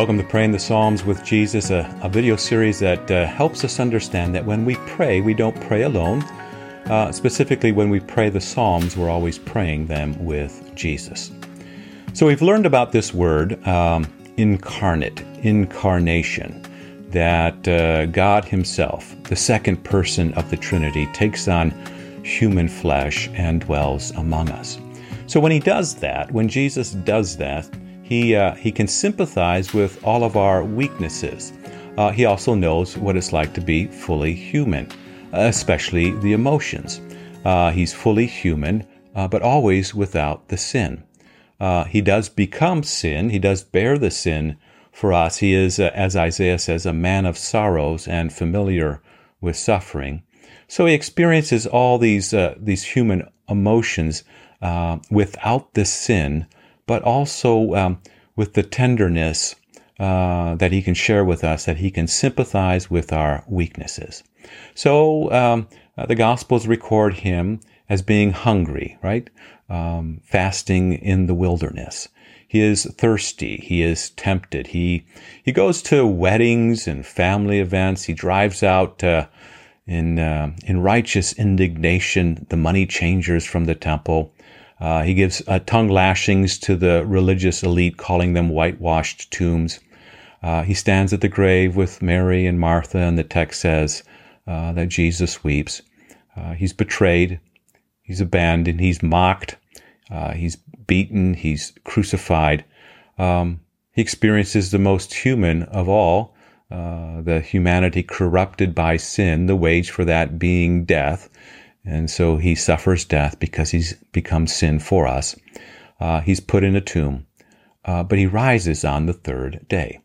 Welcome to Praying the Psalms with Jesus, a, a video series that uh, helps us understand that when we pray, we don't pray alone. Uh, specifically, when we pray the Psalms, we're always praying them with Jesus. So, we've learned about this word, um, incarnate, incarnation, that uh, God Himself, the second person of the Trinity, takes on human flesh and dwells among us. So, when He does that, when Jesus does that, he, uh, he can sympathize with all of our weaknesses. Uh, he also knows what it's like to be fully human, especially the emotions. Uh, he's fully human, uh, but always without the sin. Uh, he does become sin, he does bear the sin for us. He is, uh, as Isaiah says, a man of sorrows and familiar with suffering. So he experiences all these, these human emotions without the sin but also um, with the tenderness uh, that he can share with us, that he can sympathize with our weaknesses. So um, uh, the Gospels record him as being hungry, right? Um, fasting in the wilderness. He is thirsty. He is tempted. He he goes to weddings and family events. He drives out uh, in uh, in righteous indignation the money changers from the temple. Uh, he gives uh, tongue lashings to the religious elite, calling them whitewashed tombs. Uh, he stands at the grave with Mary and Martha, and the text says uh, that Jesus weeps. Uh, he's betrayed, he's abandoned, he's mocked, uh, he's beaten, he's crucified. Um, he experiences the most human of all, the humanity corrupted by sin, the wage for that being death. And so he suffers death because he's become sin for us. Uh, he's put in a tomb, uh, but he rises on the third day.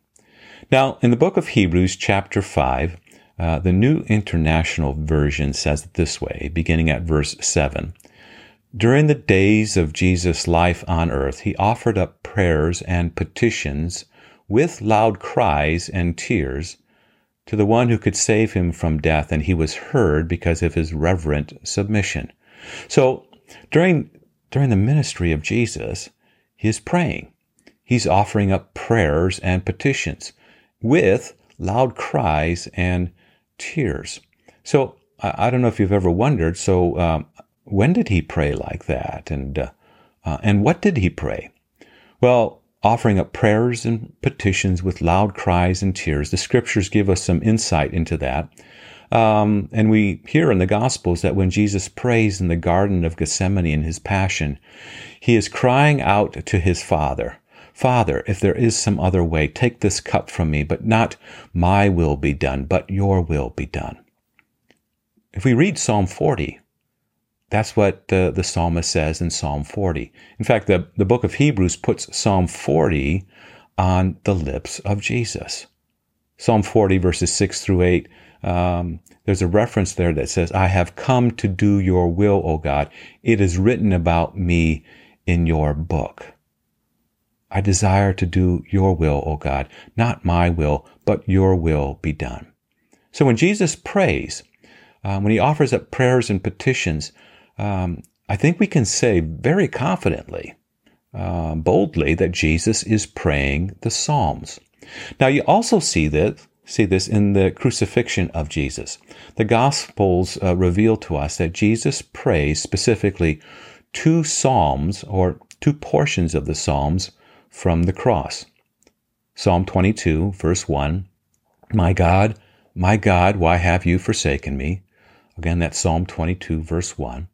Now, in the book of Hebrews, chapter 5, uh, the New International Version says it this way, beginning at verse 7. During the days of Jesus' life on earth, he offered up prayers and petitions with loud cries and tears to the one who could save him from death, and he was heard because of his reverent submission. So during, during the ministry of Jesus, he is praying. He's offering up prayers and petitions with loud cries and tears. So I, don't know if you've ever wondered. So um, when did he pray like that, and uh, uh, and what did he pray? Well, offering up prayers and petitions with loud cries and tears. The scriptures give us some insight into that. Um, and we hear in the Gospels that when Jesus prays in the Garden of Gethsemane in his passion, he is crying out to his Father, Father, if there is some other way, take this cup from me, but not my will be done, but your will be done. If we read Psalm 40, that's what the, the psalmist says in Psalm 40. In fact, the, the book of Hebrews puts Psalm 40 on the lips of Jesus. Psalm 40, verses 6 through 8, um, there's a reference there that says, I have come to do your will, O God. It is written about me in your book. I desire to do your will, O God, not my will, but your will be done. So when Jesus prays, uh, when he offers up prayers and petitions, um, I think we can say very confidently, uh, boldly, that Jesus is praying the Psalms. Now, you also see this, see this in the crucifixion of Jesus. The Gospels uh, reveal to us that Jesus prays specifically two Psalms or two portions of the Psalms from the cross. Psalm 22, verse 1 My God, my God, why have you forsaken me? Again, that's Psalm 22, verse 1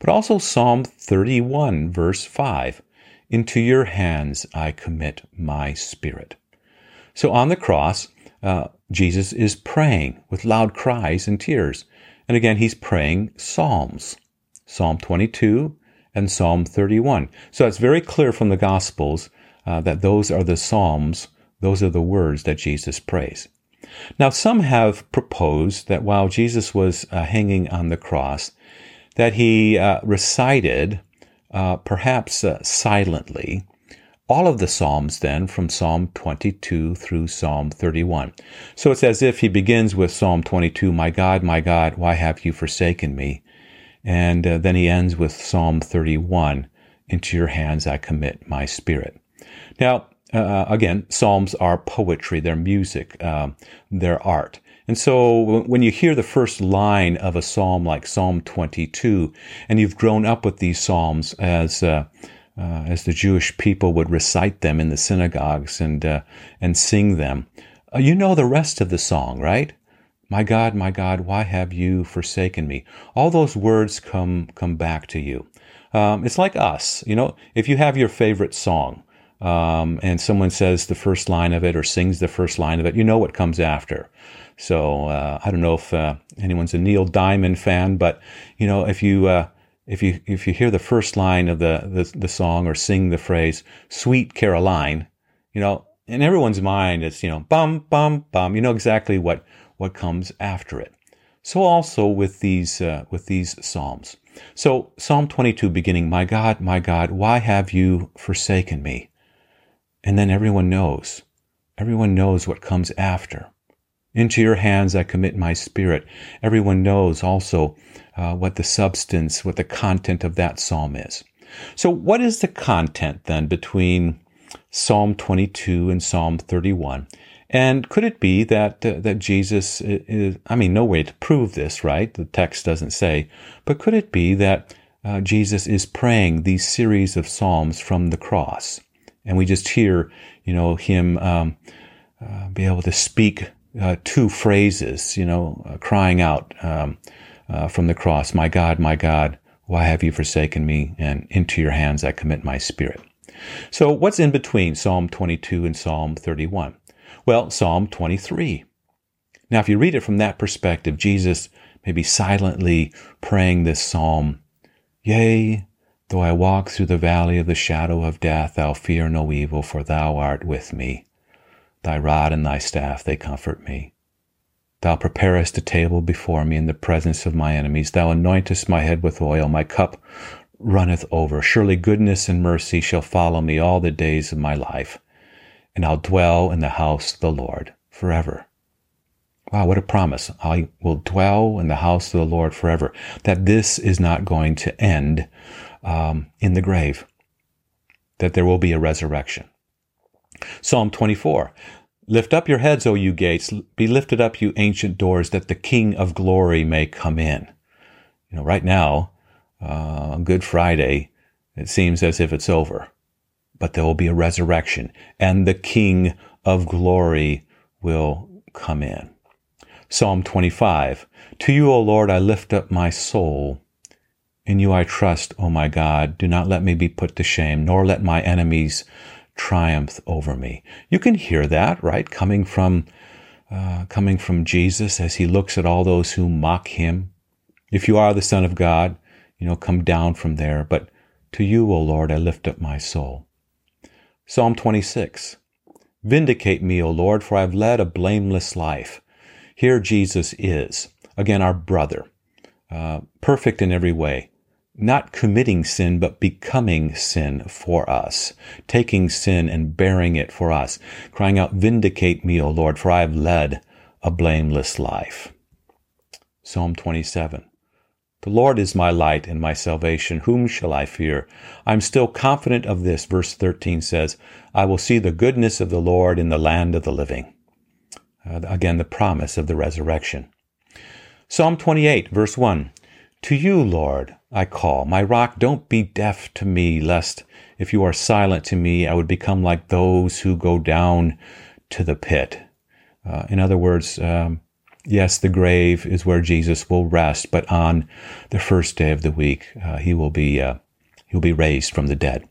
but also Psalm 31, verse 5 Into your hands I commit my spirit. So on the cross, uh, Jesus is praying with loud cries and tears. And again, he's praying Psalms, Psalm 22 and Psalm 31. So it's very clear from the Gospels uh, that those are the Psalms, those are the words that Jesus prays. Now, some have proposed that while Jesus was uh, hanging on the cross, that he uh, recited, uh, perhaps uh, silently, all of the Psalms then from Psalm 22 through Psalm 31. So it's as if he begins with Psalm 22, My God, my God, why have you forsaken me? And uh, then he ends with Psalm 31, Into your hands I commit my spirit. Now, uh, again, Psalms are poetry, they're music, uh, they're art. And so when you hear the first line of a psalm like Psalm 22, and you've grown up with these psalms as uh, uh, as the Jewish people would recite them in the synagogues and uh, and sing them, uh, you know the rest of the song, right? My God, my God, why have you forsaken me? All those words come come back to you. Um, it's like us, you know. If you have your favorite song, um, and someone says the first line of it or sings the first line of it, you know what comes after. So uh, I don't know if uh, anyone's a Neil Diamond fan, but you know if you uh, if you if you hear the first line of the, the the song or sing the phrase "Sweet Caroline," you know in everyone's mind it's you know bum bum bum. You know exactly what what comes after it. So also with these uh, with these psalms. So Psalm 22 beginning, "My God, my God, why have you forsaken me?" And then everyone knows. Everyone knows what comes after. Into your hands I commit my spirit. Everyone knows also uh, what the substance, what the content of that psalm is. So, what is the content then between Psalm 22 and Psalm 31? And could it be that uh, that Jesus is? I mean, no way to prove this, right? The text doesn't say, but could it be that uh, Jesus is praying these series of psalms from the cross, and we just hear, you know, him um, uh, be able to speak uh, two phrases, you know, uh, crying out um, uh, from the cross, My God, my God, why have you forsaken me? And into your hands I commit my spirit. So, what's in between Psalm 22 and Psalm 31? Well, Psalm 23. Now, if you read it from that perspective, Jesus may be silently praying this psalm Yea, though I walk through the valley of the shadow of death, I'll fear no evil, for thou art with me. Thy rod and thy staff, they comfort me. Thou preparest a table before me in the presence of my enemies. Thou anointest my head with oil. My cup runneth over. Surely goodness and mercy shall follow me all the days of my life, and I'll dwell in the house of the Lord forever. Wow, what a promise. I will dwell in the house of the Lord forever. That this is not going to end um, in the grave, that there will be a resurrection. Psalm 24 Lift up your heads, O you gates, be lifted up, you ancient doors, that the King of glory may come in. You know, right now, uh, Good Friday, it seems as if it's over, but there will be a resurrection, and the King of glory will come in. Psalm 25 To you, O Lord, I lift up my soul. In you I trust, O my God. Do not let me be put to shame, nor let my enemies triumph over me. You can hear that, right? Coming from uh, coming from Jesus as he looks at all those who mock him. If you are the Son of God, you know, come down from there. But to you, O Lord, I lift up my soul. Psalm 26. Vindicate me, O Lord, for I've led a blameless life. Here Jesus is, again, our brother, uh, perfect in every way, not committing sin, but becoming sin for us, taking sin and bearing it for us, crying out, Vindicate me, O Lord, for I have led a blameless life. Psalm 27. The Lord is my light and my salvation. Whom shall I fear? I'm still confident of this. Verse 13 says, I will see the goodness of the Lord in the land of the living. Uh, again, the promise of the resurrection. Psalm 28, verse 1. To you, Lord, I call. My rock, don't be deaf to me, lest if you are silent to me, I would become like those who go down to the pit. Uh, in other words, um, yes, the grave is where Jesus will rest, but on the first day of the week, uh, he will be uh, he will be raised from the dead.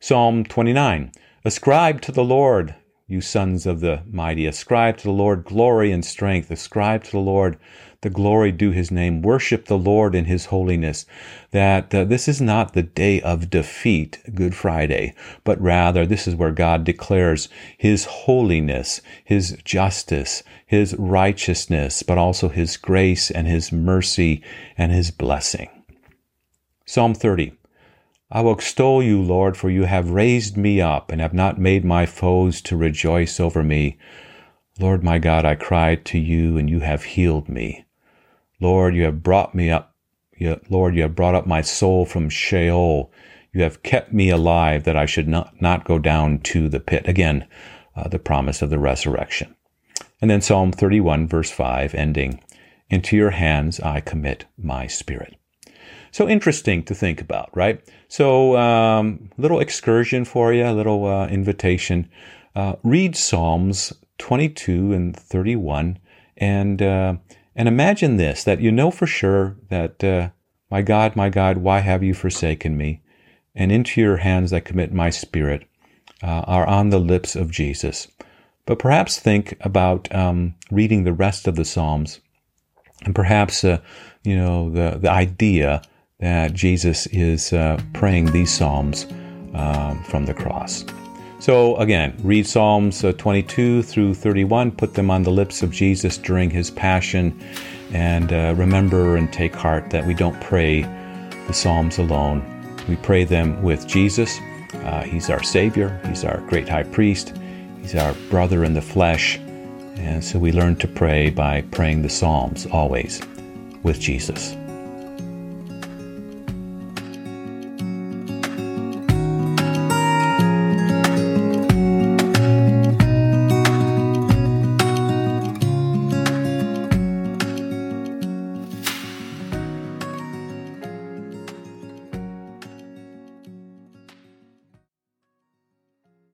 Psalm 29. Ascribe to the Lord, you sons of the mighty. Ascribe to the Lord glory and strength. Ascribe to the Lord the glory due his name. Worship the Lord in his holiness. That uh, this is not the day of defeat, Good Friday, but rather this is where God declares his holiness, his justice, his righteousness, but also his grace and his mercy and his blessing. Psalm 30. I will extol you, Lord, for you have raised me up and have not made my foes to rejoice over me. Lord my God, I cried to you and you have healed me. Lord, you have brought me up. Lord, you have brought up my soul from Sheol. You have kept me alive that I should not, not go down to the pit. Again, uh, the promise of the resurrection. And then Psalm 31, verse 5, ending, Into your hands I commit my spirit. So interesting to think about, right? So, um, little excursion for you, a little uh, invitation. Uh, read Psalms 22 and 31, and uh, and imagine this: that you know for sure that, uh, my God, my God, why have you forsaken me? And into your hands I commit my spirit. Uh, are on the lips of Jesus. But perhaps think about um, reading the rest of the Psalms, and perhaps uh, you know the the idea that Jesus is uh, praying these Psalms um, from the cross. So again, read Psalms uh, 22 through 31, put them on the lips of Jesus during his passion, and uh, remember and take heart that we don't pray the Psalms alone. We pray them with Jesus. Uh, he's our Savior, He's our great high priest, He's our brother in the flesh. And so we learn to pray by praying the Psalms always with Jesus.